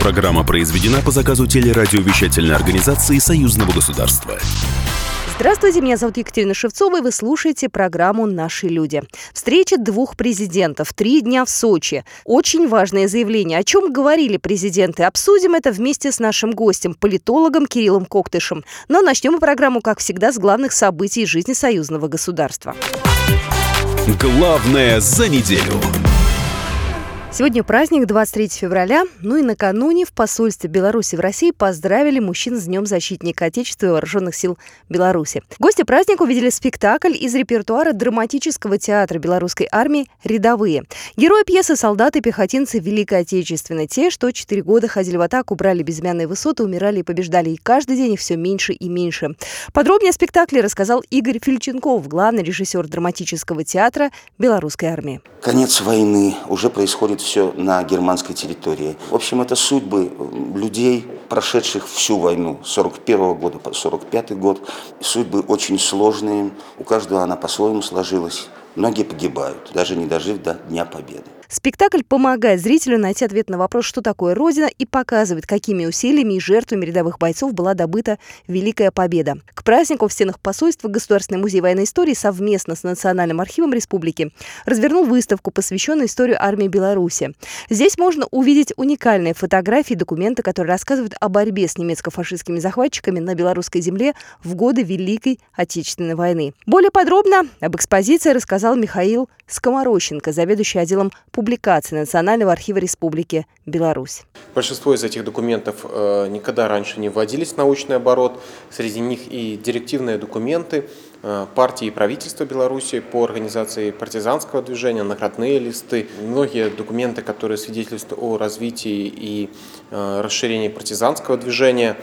Программа произведена по заказу телерадиовещательной организации Союзного государства. Здравствуйте, меня зовут Екатерина Шевцова, и вы слушаете программу «Наши люди». Встреча двух президентов, три дня в Сочи. Очень важное заявление. О чем говорили президенты? Обсудим это вместе с нашим гостем, политологом Кириллом Коктышем. Но начнем мы программу, как всегда, с главных событий жизни союзного государства. Главное за неделю. Сегодня праздник, 23 февраля. Ну и накануне в посольстве Беларуси в России поздравили мужчин с Днем защитника Отечества и Вооруженных сил Беларуси. Гости праздника увидели спектакль из репертуара драматического театра белорусской армии «Рядовые». Герои пьесы – солдаты пехотинцы Великой Отечественной. Те, что четыре года ходили в атаку, брали безымянные высоты, умирали и побеждали. И каждый день их все меньше и меньше. Подробнее о спектакле рассказал Игорь Фильченков, главный режиссер драматического театра белорусской армии. Конец войны уже происходит все на германской территории. В общем, это судьбы людей, прошедших всю войну, 41 года по 45 год. Судьбы очень сложные, у каждого она по-своему сложилась. Многие погибают, даже не дожив до Дня Победы. Спектакль помогает зрителю найти ответ на вопрос, что такое Родина, и показывает, какими усилиями и жертвами рядовых бойцов была добыта Великая Победа. К празднику в стенах посольства Государственный музей военной истории совместно с Национальным архивом республики развернул выставку, посвященную истории армии Беларуси. Здесь можно увидеть уникальные фотографии и документы, которые рассказывают о борьбе с немецко-фашистскими захватчиками на белорусской земле в годы Великой Отечественной войны. Более подробно об экспозиции рассказал Михаил Скоморощенко, заведующий отделом публикаций Национального архива Республики Беларусь. Большинство из этих документов э, никогда раньше не вводились в научный оборот. Среди них и директивные документы э, партии и правительства Беларуси по организации партизанского движения, наградные листы, многие документы, которые свидетельствуют о развитии и э, расширении партизанского движения.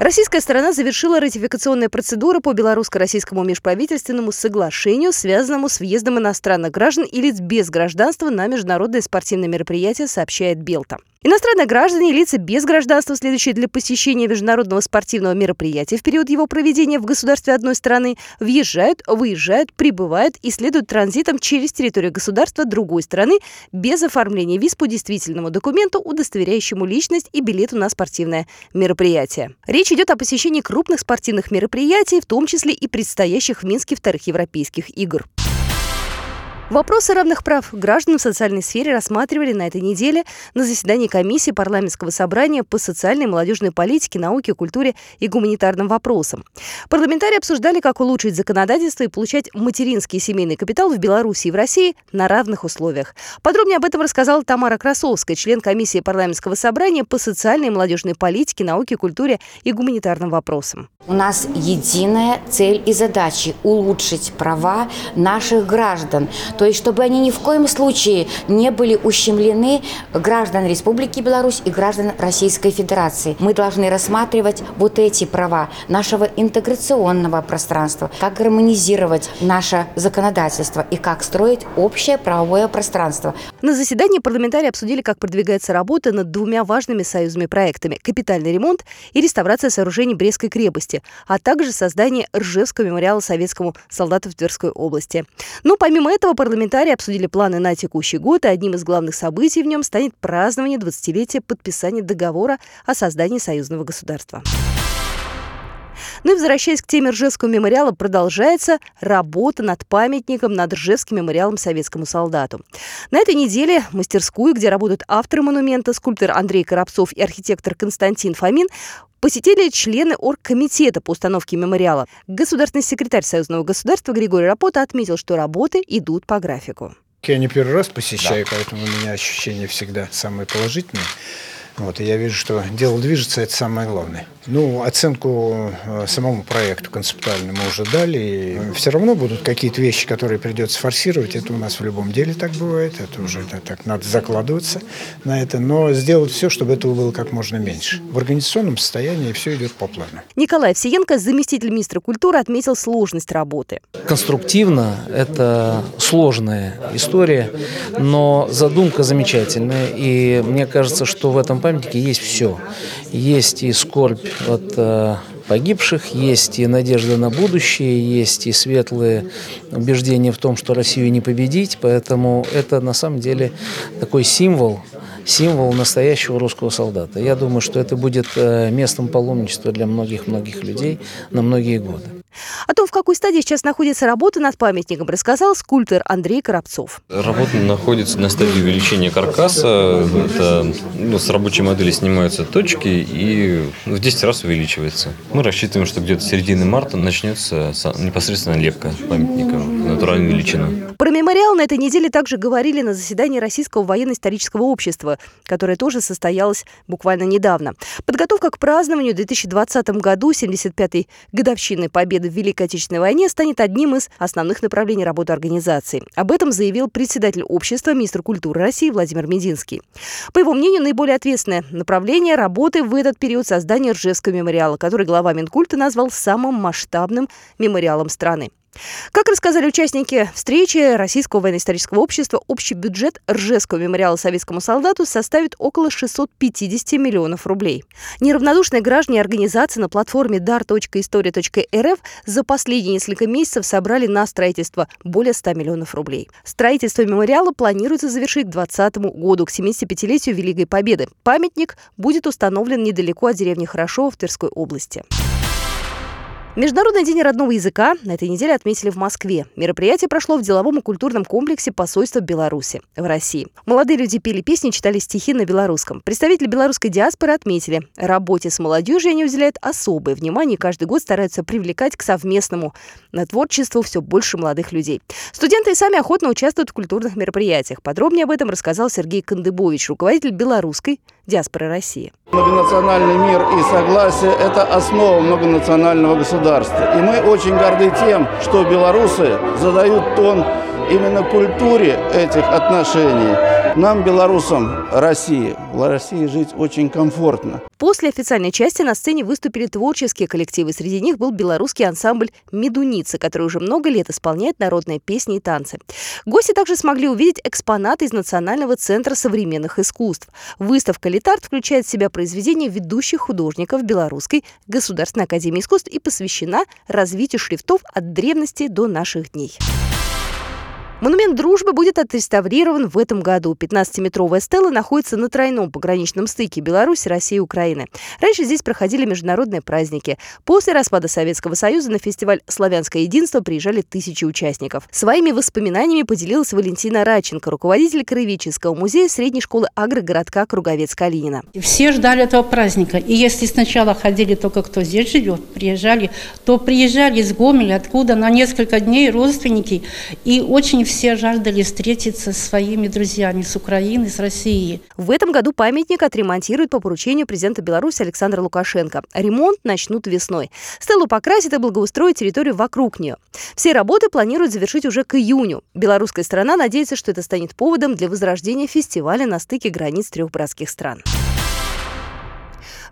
Российская сторона завершила ратификационные процедуры по белорусско-российскому межправительственному соглашению, связанному с въездом иностранных граждан и лиц без гражданства на международные спортивные мероприятия, сообщает Белта. Иностранные граждане и лица без гражданства, следующие для посещения международного спортивного мероприятия в период его проведения в государстве одной страны, въезжают, выезжают, прибывают и следуют транзитом через территорию государства другой страны без оформления виз по действительному документу, удостоверяющему личность и билету на спортивное мероприятие. Речь идет о посещении крупных спортивных мероприятий, в том числе и предстоящих в Минске вторых европейских игр. Вопросы равных прав граждан в социальной сфере рассматривали на этой неделе на заседании комиссии парламентского собрания по социальной и молодежной политике, науке, культуре и гуманитарным вопросам. Парламентарии обсуждали, как улучшить законодательство и получать материнский и семейный капитал в Беларуси и в России на равных условиях. Подробнее об этом рассказала Тамара Красовская, член комиссии парламентского собрания по социальной и молодежной политике, науке, культуре и гуманитарным вопросам. У нас единая цель и задача – улучшить права наших граждан, то есть чтобы они ни в коем случае не были ущемлены граждан Республики Беларусь и граждан Российской Федерации. Мы должны рассматривать вот эти права нашего интеграционного пространства, как гармонизировать наше законодательство и как строить общее правовое пространство. На заседании парламентарии обсудили, как продвигается работа над двумя важными союзными проектами – капитальный ремонт и реставрация сооружений Брестской крепости, а также создание Ржевского мемориала советскому солдату в Тверской области. Но помимо этого Парламентарии обсудили планы на текущий год, и одним из главных событий в нем станет празднование 20-летия подписания договора о создании союзного государства. Ну и возвращаясь к теме Ржевского мемориала, продолжается работа над памятником над Ржевским мемориалом советскому солдату. На этой неделе мастерскую, где работают авторы монумента, скульптор Андрей Коробцов и архитектор Константин Фомин, посетили члены оргкомитета по установке мемориала. Государственный секретарь Союзного государства Григорий Рапота отметил, что работы идут по графику. Я не первый раз посещаю, да. поэтому у меня ощущения всегда самые положительные. Вот, и я вижу, что дело движется, это самое главное. Ну, оценку э, самому проекту концептуальному мы уже дали. И все равно будут какие-то вещи, которые придется форсировать. Это у нас в любом деле так бывает. Это уже это, так надо закладываться на это. Но сделать все, чтобы этого было как можно меньше. В организационном состоянии все идет по плану. Николай Всеенко, заместитель министра культуры, отметил сложность работы. Конструктивно это сложная история, но задумка замечательная. И мне кажется, что в этом памятнике есть все. Есть и скорбь от э, погибших, есть и надежда на будущее, есть и светлые убеждения в том, что Россию не победить, поэтому это на самом деле такой символ символ настоящего русского солдата. Я думаю, что это будет э, местом паломничества для многих-многих людей на многие годы. О том, в какой стадии сейчас находится работа над памятником, рассказал скульптор Андрей Коробцов. Работа находится на стадии увеличения каркаса. Это, ну, с рабочей модели снимаются точки и в 10 раз увеличивается. Мы рассчитываем, что где-то середины марта начнется непосредственно лепка памятника натуральной величины. Про мемориал на этой неделе также говорили на заседании Российского военно-исторического общества, которое тоже состоялось буквально недавно. Подготовка к празднованию в 2020 году 75-й годовщины победы в Великой Отечественной войне станет одним из основных направлений работы организации. Об этом заявил председатель общества, министр культуры России Владимир Мединский. По его мнению, наиболее ответственное направление работы в этот период создания Ржевского мемориала, который глава Минкульта назвал самым масштабным мемориалом страны. Как рассказали участники встречи Российского военно-исторического общества, общий бюджет Ржевского мемориала советскому солдату составит около 650 миллионов рублей. Неравнодушные граждане организации на платформе dar.история.рф за последние несколько месяцев собрали на строительство более 100 миллионов рублей. Строительство мемориала планируется завершить к 2020 году, к 75-летию Великой Победы. Памятник будет установлен недалеко от деревни Хорошово в Тверской области. Международный день родного языка на этой неделе отметили в Москве. Мероприятие прошло в деловом и культурном комплексе посольства Беларуси в России. Молодые люди пели песни, читали стихи на белорусском. Представители белорусской диаспоры отметили, работе с молодежью они уделяют особое внимание и каждый год стараются привлекать к совместному на творчеству все больше молодых людей. Студенты и сами охотно участвуют в культурных мероприятиях. Подробнее об этом рассказал Сергей Кандыбович, руководитель белорусской диаспоры России. Многонациональный мир и согласие – это основа многонационального государства. И мы очень горды тем, что белорусы задают тон именно культуре этих отношений. Нам, белорусам России, в России жить очень комфортно. После официальной части на сцене выступили творческие коллективы. Среди них был белорусский ансамбль «Медуница», который уже много лет исполняет народные песни и танцы. Гости также смогли увидеть экспонаты из Национального центра современных искусств. Выставка «Литарт» включает в себя произведения ведущих художников Белорусской государственной академии искусств и посвящена развитию шрифтов от древности до наших дней. Монумент дружбы будет отреставрирован в этом году. 15-метровая стела находится на тройном пограничном стыке Беларуси, России и Украины. Раньше здесь проходили международные праздники. После распада Советского Союза на фестиваль «Славянское единство» приезжали тысячи участников. Своими воспоминаниями поделилась Валентина Раченко, руководитель Краеведческого музея средней школы агрогородка Круговец-Калинина. Все ждали этого праздника. И если сначала ходили только кто здесь живет, приезжали, то приезжали из Гомеля, откуда на несколько дней родственники. И очень все жаждали встретиться со своими друзьями с Украины, с России. В этом году памятник отремонтируют по поручению президента Беларуси Александра Лукашенко. Ремонт начнут весной. Стелу покрасят и благоустроят территорию вокруг нее. Все работы планируют завершить уже к июню. Белорусская сторона надеется, что это станет поводом для возрождения фестиваля на стыке границ трех братских стран.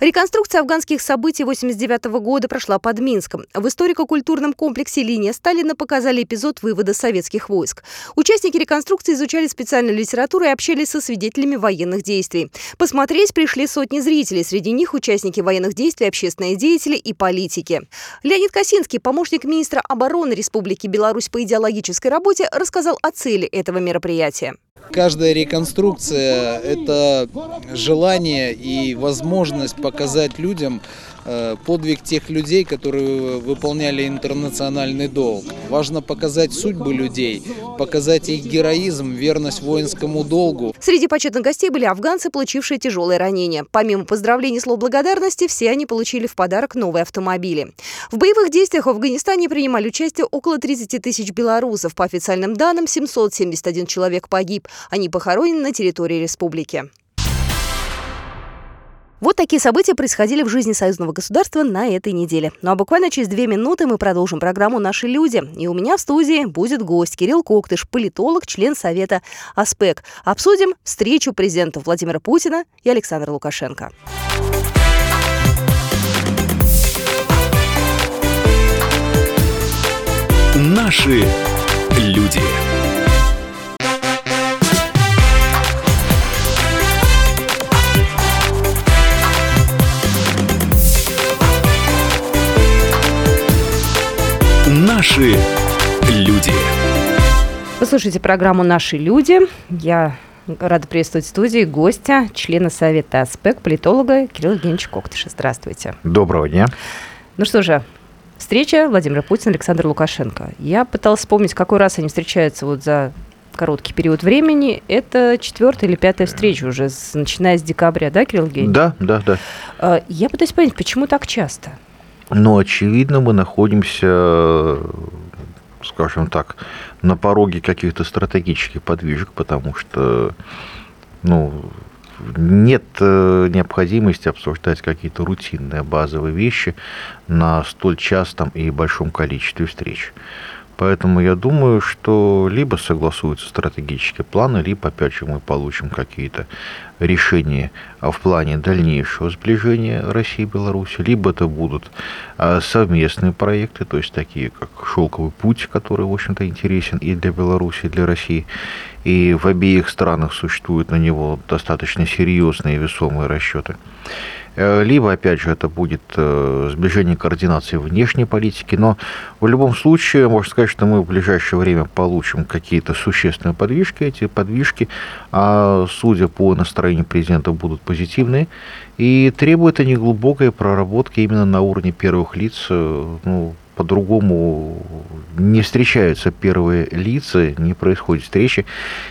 Реконструкция афганских событий 1989 года прошла под Минском. В историко-культурном комплексе «Линия Сталина» показали эпизод вывода советских войск. Участники реконструкции изучали специальную литературу и общались со свидетелями военных действий. Посмотреть пришли сотни зрителей. Среди них участники военных действий, общественные деятели и политики. Леонид Косинский, помощник министра обороны Республики Беларусь по идеологической работе, рассказал о цели этого мероприятия. Каждая реконструкция – это желание и возможность показать людям подвиг тех людей, которые выполняли интернациональный долг. Важно показать судьбы людей, показать их героизм, верность воинскому долгу. Среди почетных гостей были афганцы, получившие тяжелые ранения. Помимо поздравлений слов благодарности, все они получили в подарок новые автомобили. В боевых действиях в Афганистане принимали участие около 30 тысяч белорусов. По официальным данным, 771 человек погиб. Они похоронены на территории республики. Вот такие события происходили в жизни союзного государства на этой неделе. Ну а буквально через две минуты мы продолжим программу «Наши люди». И у меня в студии будет гость Кирилл Коктыш, политолог, член Совета АСПЕК. Обсудим встречу президента Владимира Путина и Александра Лукашенко. Наши люди. Наши люди. Вы слушаете программу «Наши люди». Я Рада приветствовать в студии гостя, члена Совета АСПЕК, политолога Кирилла Евгеньевича Коктыша. Здравствуйте. Доброго дня. Ну что же, встреча Владимира Путина, Александр Лукашенко. Я пыталась вспомнить, какой раз они встречаются вот за короткий период времени. Это четвертая или пятая встреча уже, с, начиная с декабря, да, Кирилл Евгеньевич? Да, да, да. А, я пытаюсь понять, почему так часто? Ну, очевидно, мы находимся, скажем так, на пороге каких-то стратегических подвижек, потому что, ну, нет э, необходимости обсуждать какие-то рутинные базовые вещи на столь частом и большом количестве встреч. Поэтому я думаю, что либо согласуются стратегические планы, либо, опять же, мы получим какие-то решения в плане дальнейшего сближения России и Беларуси, либо это будут а, совместные проекты, то есть такие как «Шелковый путь», который, в общем-то, интересен и для Беларуси, и для России. И в обеих странах существуют на него достаточно серьезные весомые расчеты. Э, либо, опять же, это будет э, сближение координации внешней политики, но в любом случае, можно сказать, что мы в ближайшее время получим какие-то существенные подвижки. Эти подвижки, а судя по настроению президента, будут позитивные, и требуют они глубокой проработки именно на уровне первых лиц, э, ну, по-другому не встречаются первые лица, не происходит встречи,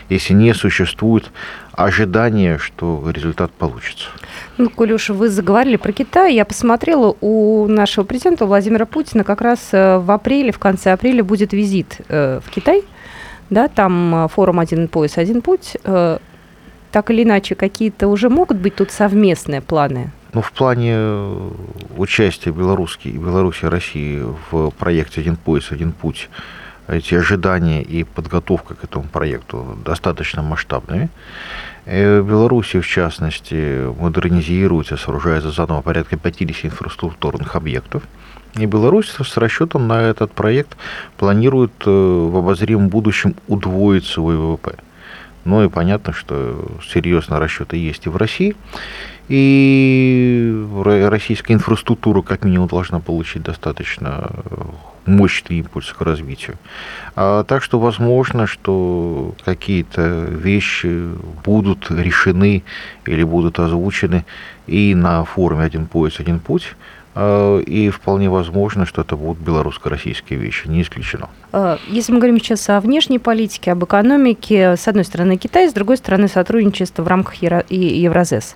если не существует ожидания, что результат получится. Ну, Колюша, вы заговорили про Китай. Я посмотрела, у нашего президента Владимира Путина как раз э, в апреле, в конце апреля будет визит э, в Китай. Да, там э, форум «Один пояс, один путь». Так или иначе, какие-то уже могут быть тут совместные планы? Ну, в плане э, участия Беларуси, Беларуси и России в проекте «Один пояс, один путь» эти ожидания и подготовка к этому проекту достаточно масштабными. Э, в Беларуси, в частности, модернизируется, сооружается заново порядка 50 инфраструктурных объектов. И Беларусь с расчетом на этот проект планирует э, в обозримом будущем удвоить свой ВВП. Ну и понятно, что серьезные расчеты есть и в России. И российская инфраструктура, как минимум, должна получить достаточно мощный импульс к развитию. А, так что возможно, что какие-то вещи будут решены или будут озвучены и на форуме «Один пояс, один путь», а, и вполне возможно, что это будут белорусско-российские вещи, не исключено. А, если мы говорим сейчас о внешней политике, об экономике, с одной стороны Китай, с другой стороны сотрудничество в рамках Евразес.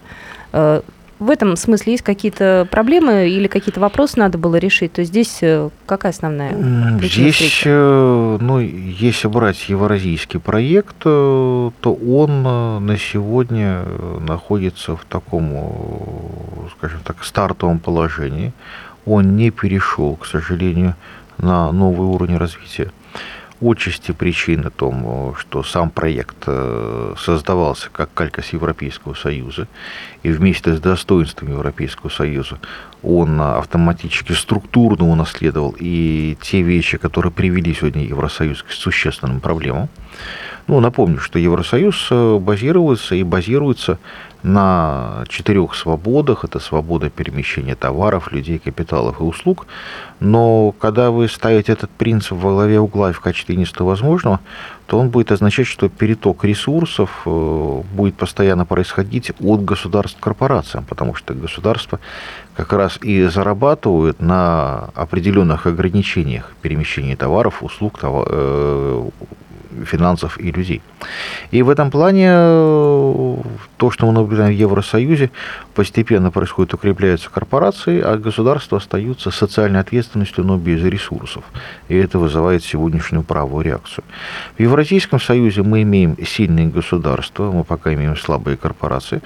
А, в этом смысле есть какие-то проблемы или какие-то вопросы надо было решить? То есть здесь э, какая основная Здесь, встречи? Э, ну, если брать евразийский проект, э, то он на сегодня находится в таком, скажем так, стартовом положении. Он не перешел, к сожалению, на новый уровень развития отчасти причины том, что сам проект э, создавался как калька с Европейского Союза, и вместе с достоинством Европейского Союза он автоматически структурно унаследовал и те вещи, которые привели сегодня Евросоюз к существенным проблемам. Ну, напомню, что Евросоюз э, базировался и базируется на четырех свободах. Это свобода перемещения товаров, людей, капиталов и услуг. Но когда вы ставите этот принцип во главе угла и в качестве единства возможного, то он будет означать, что переток ресурсов э, будет постоянно происходить от государств корпорациям, потому что государства как раз и зарабатывают на определенных ограничениях перемещения товаров, услуг, э, финансов и людей. И в этом плане э, то, что мы наблюдаем в Евросоюзе, постепенно происходит, укрепляются корпорации, а государства остаются социальной ответственностью, но без ресурсов. И это вызывает сегодняшнюю правую реакцию. В Евразийском Союзе мы имеем сильные государства, мы пока имеем слабые корпорации.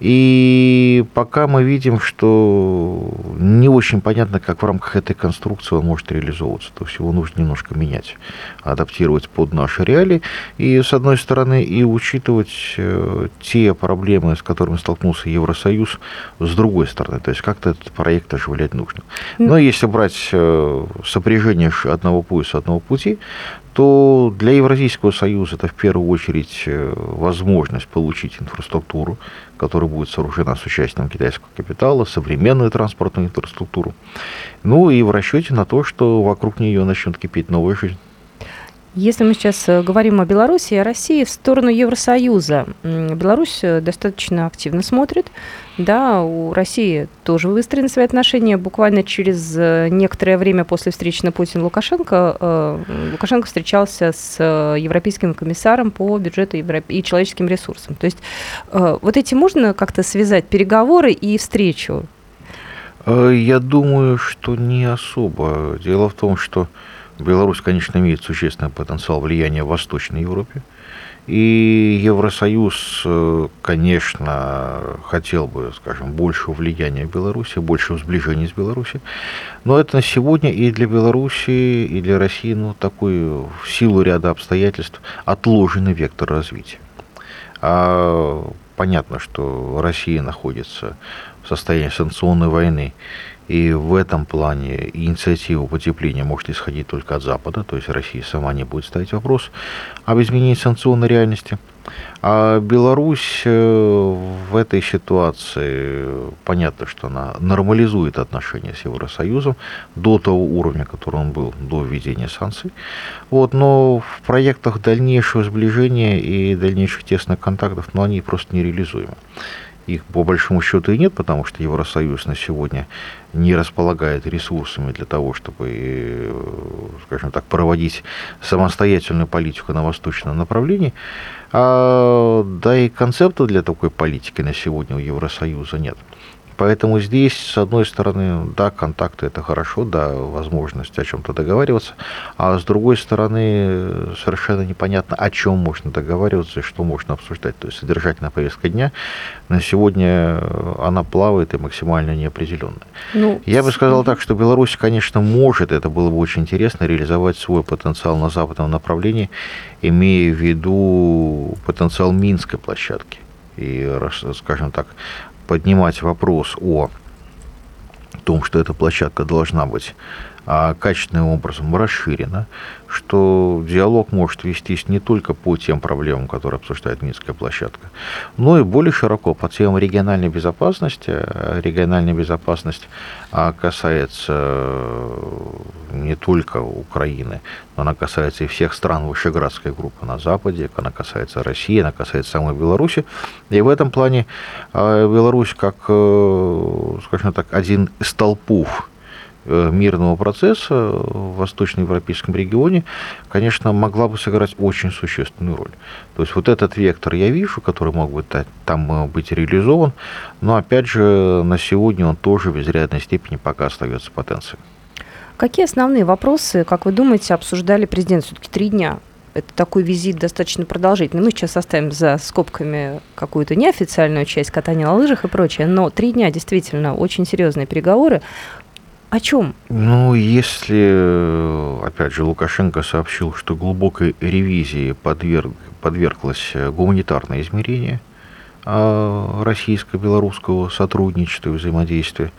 И пока мы видим, что не очень понятно, как в рамках этой конструкции он может реализовываться. То есть его нужно немножко менять, адаптировать под наши реалии. И, с одной стороны, и учитывать э, те проблемы, с которыми столкнулся Евросоюз, с другой стороны. То есть как-то этот проект оживлять нужно. Но если брать э, сопряжение одного пояса, одного пути, то для Евразийского союза это в первую очередь э, возможность получить инфраструктуру, которая будет сооружена с участием китайского капитала, современную транспортную инфраструктуру. Ну и в расчете на то, что вокруг нее начнет кипеть новая жизнь. Если мы сейчас э, говорим о Беларуси и о России в сторону Евросоюза, Беларусь э, достаточно активно смотрит. Да, у России тоже выстроены свои отношения. Буквально через э, некоторое время после встречи на Путин Лукашенко Лукашенко встречался с европейским комиссаром по бюджету и человеческим ресурсам. То есть вот эти можно как-то связать переговоры и встречу? Я думаю, что не особо. Дело в том, что Беларусь, конечно, имеет существенный потенциал влияния в Восточной Европе. И Евросоюз, э, конечно, хотел бы, скажем, большего влияния Беларуси, большего сближения с Беларусью. Но это на сегодня и для Беларуси, и для России, ну, такой, в силу ряда обстоятельств, отложенный вектор развития. А понятно, что Россия находится в состоянии санкционной войны, и в этом плане инициатива потепления может исходить только от Запада, то есть Россия сама не будет ставить вопрос об изменении санкционной реальности. А Беларусь э, в этой ситуации, понятно, что она нормализует отношения с Евросоюзом до того уровня, который он был до введения санкций. Вот, но в проектах дальнейшего сближения и дальнейших тесных контактов, ну, они просто нереализуемы. Их по большому счету и нет, потому что Евросоюз на сегодня не располагает ресурсами для того, чтобы, э, скажем так, проводить самостоятельную политику на восточном направлении. А, да и концепта для такой политики на сегодня у Евросоюза нет. Поэтому здесь, с одной стороны, да, контакты это хорошо, да, возможность о чем-то договариваться, а с другой стороны, совершенно непонятно, о чем можно договариваться и что можно обсуждать. То есть содержательная повестка дня на сегодня она плавает и максимально неопределенная. Ну, Я бы сказал так, что Беларусь, конечно, может, это было бы очень интересно, реализовать свой потенциал на западном направлении, имея в виду потенциал Минской площадки и, скажем так, поднимать вопрос о том, что эта площадка должна быть качественным образом расширена, что диалог может вестись не только по тем проблемам, которые обсуждает Минская площадка, но и более широко по темам региональной безопасности. Региональная безопасность а, касается э, не только Украины, но она касается и всех стран Вышеградской группы на Западе, она касается России, она касается самой Беларуси. И в этом плане а, Беларусь как, э, скажем так, один из столпов Э, мирного процесса в восточноевропейском регионе, конечно, могла бы сыграть очень существенную роль. То есть вот этот вектор я вижу, который мог бы там э, быть реализован, но опять же на сегодня он тоже в изрядной степени пока остается потенцией. Какие основные вопросы, как вы думаете, обсуждали президент все-таки три дня? Это такой визит достаточно продолжительный. Мы сейчас оставим за скобками какую-то неофициальную часть катания на лыжах и прочее, но три дня действительно очень серьезные переговоры. О чем? Ну, если, опять же, Лукашенко сообщил, что глубокой ревизии подверг, подверглось гуманитарное измерение а, российско-белорусского сотрудничества и взаимодействия,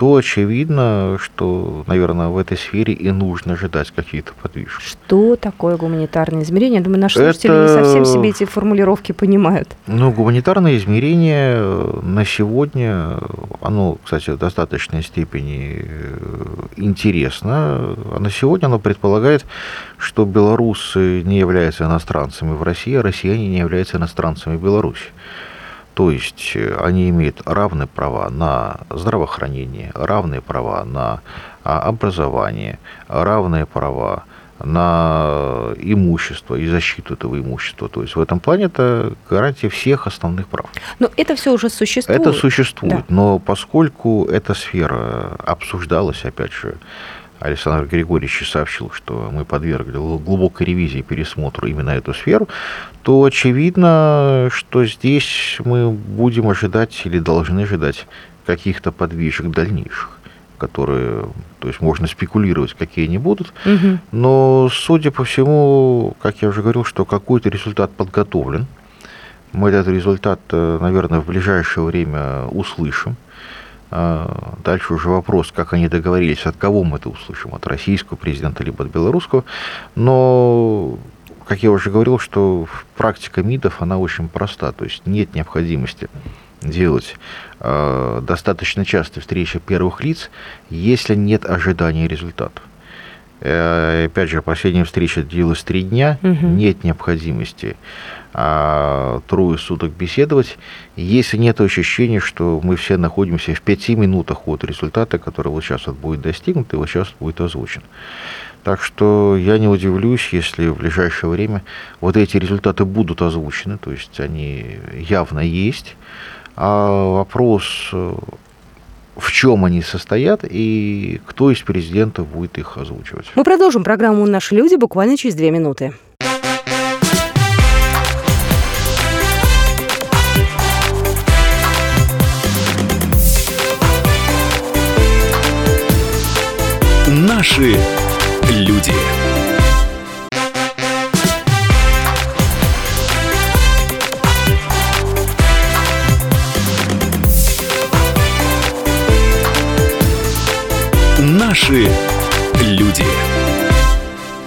то очевидно, что, наверное, в этой сфере и нужно ожидать какие-то подвижки. Что такое гуманитарное измерение? Я думаю, наши слушатели Это... не совсем себе эти формулировки понимают. Ну, гуманитарное измерение э, на сегодня, оно, кстати, в достаточной степени э, интересно. А на сегодня оно предполагает, что белорусы не являются иностранцами в России, а россияне не являются иностранцами в Беларуси. То есть э, они имеют равные права на здравоохранение, равные права на а, образование, равные права на имущество и защиту этого имущества. То есть в этом плане это гарантия всех основных прав. Но это все уже существует. Это существует, да. но поскольку эта сфера обсуждалась, опять же, Александр Григорьевич сообщил, что мы подвергли глубокой ревизии пересмотру именно эту сферу, то очевидно, что здесь мы будем ожидать или должны ожидать каких-то подвижек дальнейших которые, то есть можно спекулировать, какие они будут, угу. но, судя по всему, как я уже говорил, что какой-то результат подготовлен. Мы этот результат, э, наверное, в ближайшее время услышим. А, дальше уже вопрос, как они договорились, от кого мы это услышим, от российского президента либо от белорусского. Но, как я уже говорил, что практика МИДов, она очень проста. То есть нет необходимости делать э, достаточно часто встречи первых лиц, если нет ожидания результатов. Э, опять же, последняя встреча длилась три дня, угу. нет необходимости а, трое суток беседовать, если нет ощущения, что мы все находимся в пяти минутах от результата, который вот сейчас вот будет достигнут и вот сейчас будет озвучен. Так что я не удивлюсь, если в ближайшее время вот эти результаты будут озвучены, то есть они явно есть. А вопрос, в чем они состоят и кто из президентов будет их озвучивать. Мы продолжим программу «Наши люди» буквально через две минуты. Наши люди. Наши люди.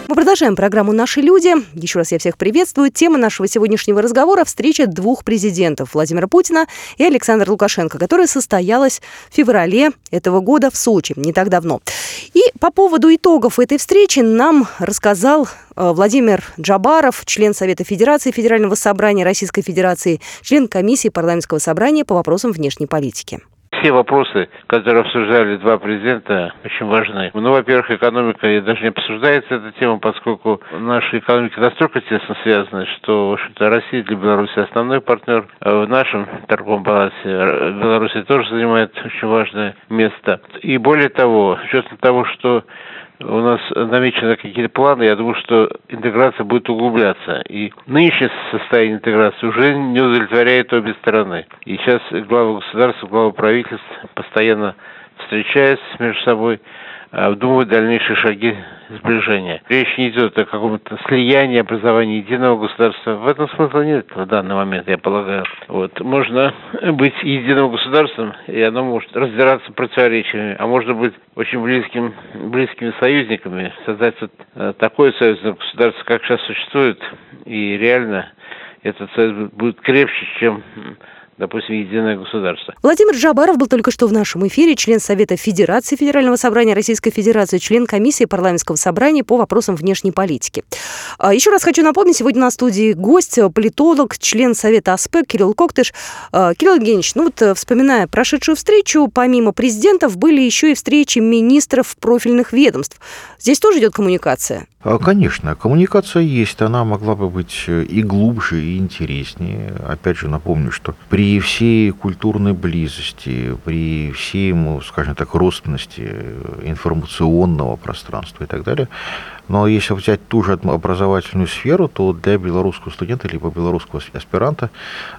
Мы продолжаем программу «Наши люди». Еще раз я всех приветствую. Тема нашего сегодняшнего разговора – встреча двух президентов – Владимира Путина и Александра Лукашенко, которая состоялась в феврале этого года в Сочи, не так давно. И по поводу итогов этой встречи нам рассказал э, Владимир Джабаров, член Совета Федерации Федерального собрания Российской Федерации, член комиссии парламентского собрания по вопросам внешней политики все вопросы, которые обсуждали два президента, очень важны. Ну, во-первых, экономика и даже не обсуждается эта тема, поскольку наши экономики настолько тесно связаны, что, в общем-то, Россия для Беларуси основной партнер. А в нашем торговом балансе Беларусь тоже занимает очень важное место. И более того, с учетом того, что у нас намечены какие-то планы, я думаю, что интеграция будет углубляться. И нынешнее состояние интеграции уже не удовлетворяет обе стороны. И сейчас главы государства, главы правительств постоянно встречаются между собой, обдумывают дальнейшие шаги сближения. Речь не идет о каком-то слиянии, образовании единого государства. В этом смысла нет в данный момент, я полагаю. Вот. Можно быть единым государством, и оно может разбираться противоречиями, а можно быть очень близким, близкими союзниками, создать вот э, такое союзное государство, как сейчас существует, и реально этот союз будет крепче, чем допустим, единое государство. Владимир Жабаров был только что в нашем эфире, член Совета Федерации Федерального собрания Российской Федерации, член комиссии парламентского собрания по вопросам внешней политики. А, еще раз хочу напомнить, сегодня на студии гость, политолог, член Совета АСПЭК Кирилл Коктыш. А, Кирилл Евгеньевич, ну вот э, вспоминая прошедшую встречу, помимо президентов были еще и встречи министров профильных ведомств. Здесь тоже идет коммуникация? А, конечно, коммуникация есть, она могла бы быть э, и глубже, и интереснее. Опять же, напомню, что при всей культурной близости, при всей, скажем так, родственности э, информационного пространства и так далее, но если взять ту же образовательную сферу, то для белорусского студента либо белорусского аспиранта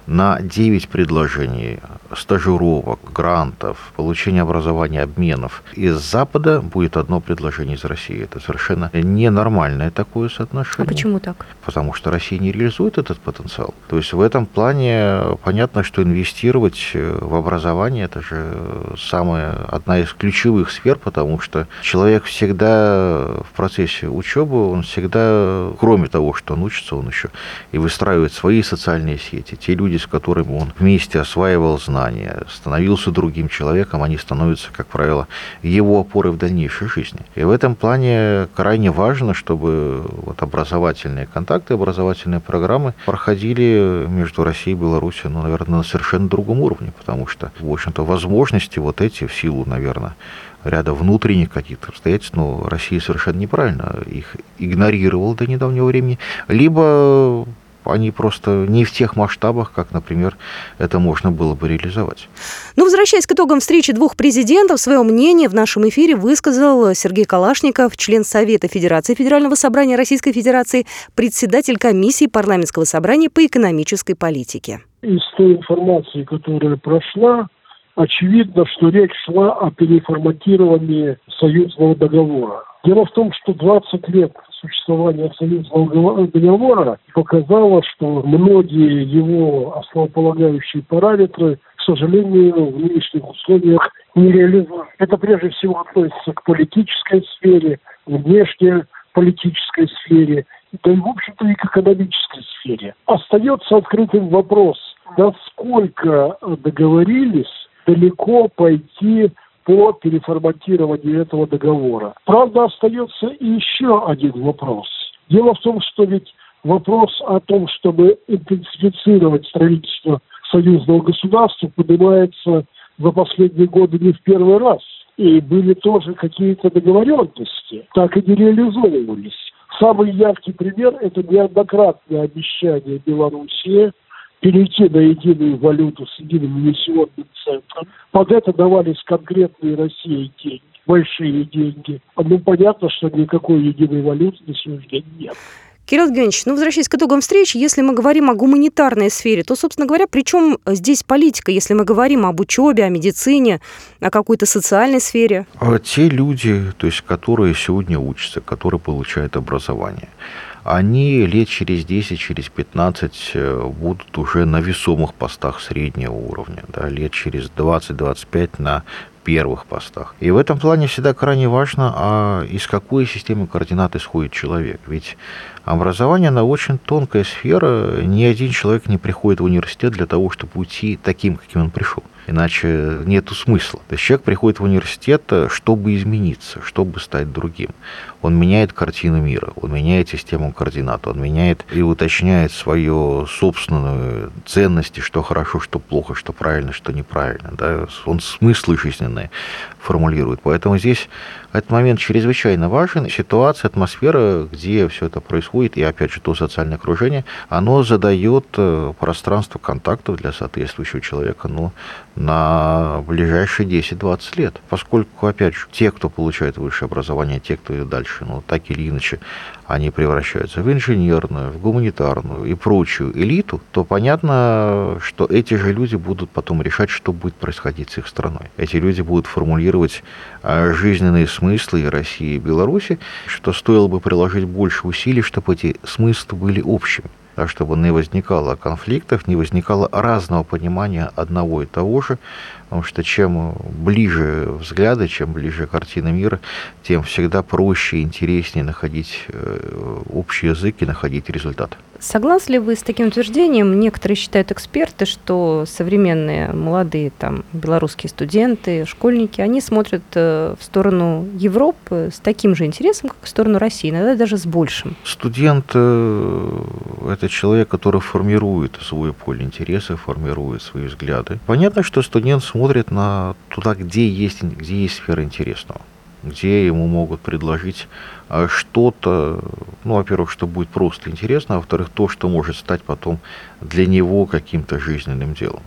на 9 предложений стажировок, грантов, получения образования, обменов из Запада будет одно предложение из России. Это совершенно ненормальное такое соотношение. А почему так? Потому что Россия не реализует этот потенциал. То есть в этом плане понятно, что инвестировать в образование это же самая одна из ключевых сфер, потому что человек всегда в процессе учебы, он всегда, кроме того, что он учится, он еще и выстраивает свои социальные сети. Те люди, с которыми он вместе осваивал знания, становился другим человеком, они становятся, как правило, его опорой в дальнейшей жизни. И в этом плане крайне важно, чтобы вот образовательные контакты, образовательные программы проходили между Россией и Беларусью, ну, наверное, на совершенно другом уровне, потому что, в общем-то, возможности вот эти в силу, наверное, ряда внутренних каких-то обстоятельств, но Россия совершенно неправильно их игнорировала до недавнего времени, либо они просто не в тех масштабах, как, например, это можно было бы реализовать. Ну, возвращаясь к итогам встречи двух президентов, свое мнение в нашем эфире высказал Сергей Калашников, член Совета Федерации Федерального собрания Российской Федерации, председатель комиссии парламентского собрания по экономической политике. Из той информации, которая прошла, очевидно, что речь шла о переформатировании союзного договора. Дело в том, что 20 лет существования союзного договора показало, что многие его основополагающие параметры, к сожалению, в нынешних условиях не реализуют. Это прежде всего относится к политической сфере, внешней политической сфере, да и, в общем-то, и к экономической сфере. Остается открытым вопрос, насколько договорились далеко пойти по переформатированию этого договора. Правда, остается еще один вопрос. Дело в том, что ведь вопрос о том, чтобы интенсифицировать строительство союзного государства, поднимается за последние годы не в первый раз. И были тоже какие-то договоренности, так и не реализовывались. Самый яркий пример – это неоднократное обещание Белоруссии перейти на единую валюту с единым эмиссионным центром. Под это давались конкретные России деньги, большие деньги. Ну, понятно, что никакой единой валюты на сегодня нет. Кирилл Евгеньевич, ну, возвращаясь к итогам встречи, если мы говорим о гуманитарной сфере, то, собственно говоря, при чем здесь политика, если мы говорим об учебе, о медицине, о какой-то социальной сфере? А те люди, то есть, которые сегодня учатся, которые получают образование, они лет через 10, через 15 э, будут уже на весомых постах среднего уровня, да, лет через 20-25 на первых постах. И в этом плане всегда крайне важно, а из какой системы координат исходит человек. Ведь образование, она очень тонкая сфера. Ни один человек не приходит в университет для того, чтобы уйти таким, каким он пришел иначе нету смысла. То есть человек приходит в университет, э, чтобы измениться, чтобы стать другим. Он меняет картину мира, он меняет систему координат, он меняет и уточняет свою собственную ценности, что хорошо, что плохо, что правильно, что неправильно. Да? Он смыслы жизненные формулирует. Поэтому здесь этот момент чрезвычайно важен. Ситуация, атмосфера, где все это происходит, и опять же то социальное окружение, оно задает э, пространство контактов для соответствующего человека ну, на ближайшие 10-20 лет. Поскольку, опять же, те, кто получает высшее образование, те, кто идет дальше, ну, так или иначе, они превращаются в инженерную, в гуманитарную и прочую элиту, то понятно, что эти же люди будут потом решать, что будет происходить с их страной. Эти люди будут формулировать а, жизненные смыслы и России, и Беларуси, что стоило бы приложить больше усилий, чтобы эти смыслы были общими так, чтобы не возникало конфликтов, не возникало разного понимания одного и того же, потому что чем ближе взгляды, чем ближе картина мира, тем всегда проще и интереснее находить э, общий язык и находить результат. Согласны ли вы с таким утверждением? Некоторые считают эксперты, что современные молодые там белорусские студенты, школьники, они смотрят э, в сторону Европы с таким же интересом, как в сторону России, иногда даже с большим. Студент э, – это человек, который формирует свой поле интереса, формирует свои взгляды. Понятно, что студент смотрит на туда, где есть, где есть сфера интересного где ему могут предложить а, что-то, ну, во-первых, что будет просто интересно, а во-вторых, то, что может стать потом для него каким-то жизненным делом.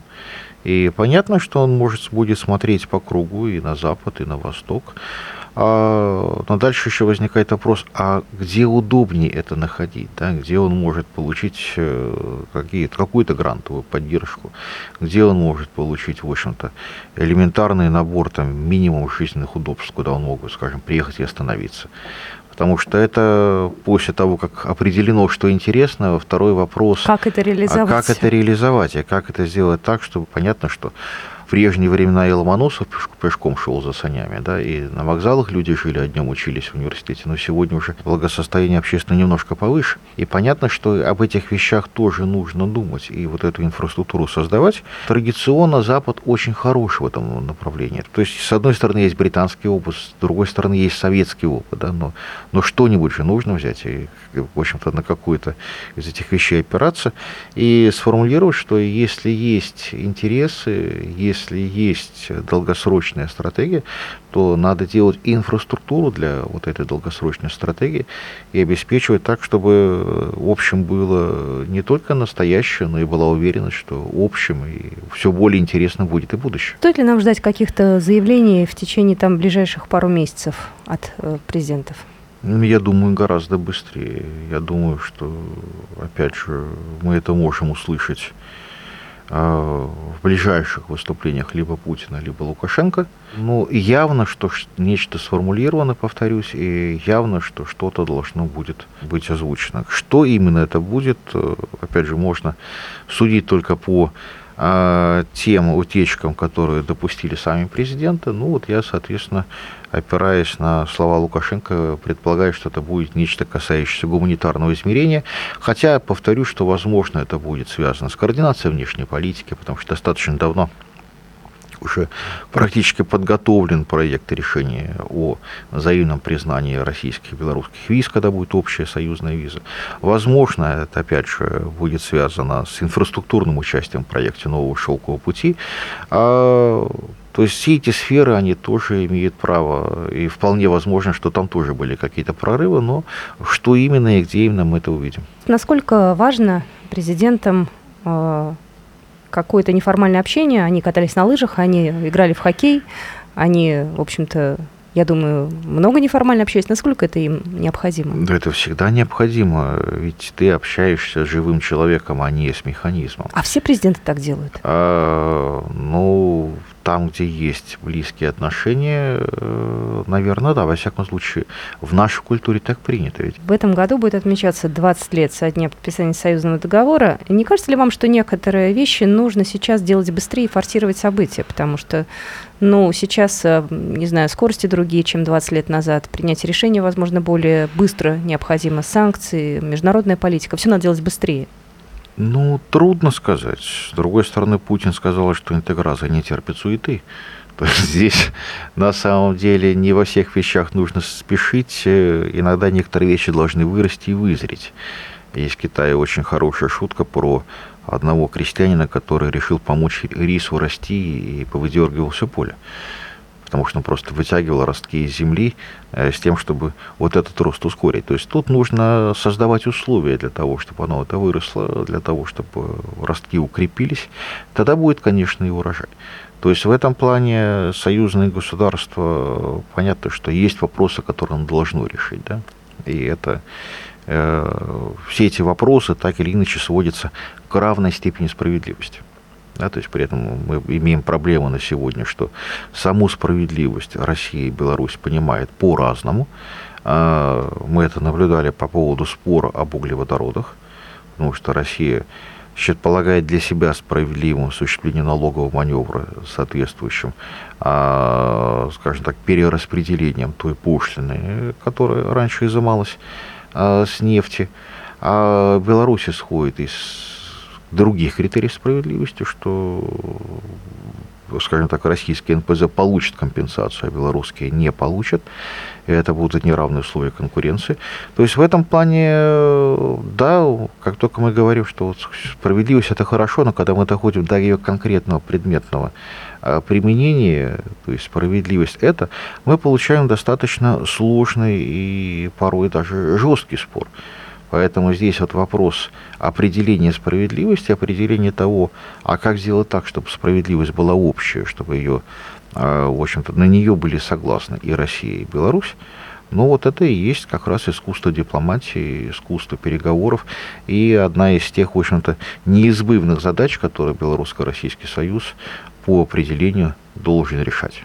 И понятно, что он может, будет смотреть по кругу и на запад, и на восток, а, но дальше еще возникает вопрос, а где удобнее это находить, да? где он может получить э, какую-то грантовую поддержку, где он может получить, в общем-то, элементарный набор, там, минимум жизненных удобств, куда он мог, скажем, приехать и остановиться. Потому что это после того, как определено, что интересно, второй вопрос. Как это реализовать? А как это реализовать, и как это сделать так, чтобы понятно, что в прежние времена и Ломоносов пешком шел за санями, да, и на вокзалах люди жили, а днем учились в университете, но сегодня уже благосостояние общественное немножко повыше. И понятно, что об этих вещах тоже нужно думать и вот эту инфраструктуру создавать. Традиционно Запад очень хорош в этом направлении. То есть, с одной стороны, есть британский опыт, с другой стороны, есть советский опыт, да, но, но что-нибудь же нужно взять и, в общем-то, на какую-то из этих вещей опираться и сформулировать, что если есть интересы, если если есть долгосрочная стратегия, то надо делать инфраструктуру для вот этой долгосрочной стратегии и обеспечивать так, чтобы в общем было не только настоящее, но и была уверенность, что в общем и все более интересно будет и будущее. Стоит ли нам ждать каких-то заявлений в течение там ближайших пару месяцев от э, президентов? Я думаю, гораздо быстрее. Я думаю, что, опять же, мы это можем услышать в ближайших выступлениях либо Путина, либо Лукашенко. Ну, явно, что нечто сформулировано, повторюсь, и явно, что что-то должно будет быть озвучено. Что именно это будет, э, опять же, можно судить только по тем утечкам, которые допустили сами президенты. Ну, вот я, соответственно, опираясь на слова Лукашенко, предполагаю, что это будет нечто касающееся гуманитарного измерения. Хотя, повторю, что, возможно, это будет связано с координацией внешней политики, потому что достаточно давно уже практически подготовлен проект решения о взаимном признании российских и белорусских виз, когда будет общая союзная виза. Возможно, это опять же будет связано с инфраструктурным участием в проекте нового шелкового пути. А, то есть все эти сферы, они тоже имеют право, и вполне возможно, что там тоже были какие-то прорывы, но что именно и где именно мы это увидим. Насколько важно президентам а, какое-то неформальное общение. Они катались на лыжах, они играли в хоккей, они, в общем-то, я думаю, много неформально общались. Насколько это им необходимо? Да это всегда необходимо, ведь ты общаешься с живым человеком, а не с механизмом. А все президенты так делают? А, ну, там, где есть близкие отношения, э, наверное, да, во всяком случае, в нашей культуре так принято ведь. В этом году будет отмечаться 20 лет со дня подписания союзного договора. Не кажется ли вам, что некоторые вещи нужно сейчас делать быстрее и форсировать события? Потому что, ну, сейчас, э, не знаю, скорости другие, чем 20 лет назад. Принять решение, возможно, более быстро необходимо. Санкции, международная политика. Все надо делать быстрее. Ну, трудно сказать. С другой стороны, Путин сказал, что интеграция не терпит суеты. То есть здесь на самом деле не во всех вещах нужно спешить. Иногда некоторые вещи должны вырасти и вызреть. Есть в Китае очень хорошая шутка про одного крестьянина, который решил помочь рису расти и повыдергивал все поле потому что он просто вытягивал ростки из земли э, с тем, чтобы вот этот рост ускорить. То есть тут нужно создавать условия для того, чтобы оно это выросло, для того, чтобы ростки укрепились. Тогда будет, конечно, и урожай. То есть в этом плане союзные государства, понятно, что есть вопросы, которые он должно решить. Да? И это э, все эти вопросы так или иначе сводятся к равной степени справедливости. Да, то есть при этом мы имеем проблему на сегодня, что саму справедливость Россия и Беларусь понимает по-разному. А, мы это наблюдали по поводу спора об углеводородах, потому что Россия полагает для себя справедливым осуществление налогового маневра соответствующим, а, скажем так, перераспределением той пошлины, которая раньше изымалась а, с нефти. А Беларусь исходит из других критериев справедливости, что, скажем так, российские НПЗ получат компенсацию, а белорусские не получат. И это будут неравные условия конкуренции. То есть в этом плане, да, как только мы говорим, что вот справедливость это хорошо, но когда мы доходим до ее конкретного предметного а, применения, то есть справедливость это, мы получаем достаточно сложный и порой даже жесткий спор. Поэтому здесь вот вопрос определения справедливости, определения того, а как сделать так, чтобы справедливость была общая, чтобы ее, а, в общем-то, на нее были согласны и Россия, и Беларусь. Ну вот это и есть как раз искусство дипломатии, искусство переговоров и одна из тех, в общем-то, неизбывных задач, которые Белорусско-Российский Союз по определению должен решать.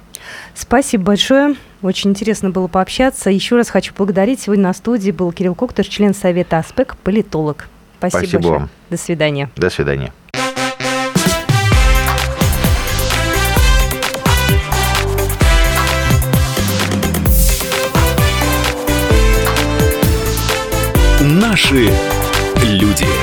Спасибо большое. Очень интересно было пообщаться. Еще раз хочу благодарить. Сегодня на студии был Кирилл Коктор, член Совета АСПЕК, политолог. Спасибо, Спасибо большое. вам. До свидания. До свидания. Наши люди.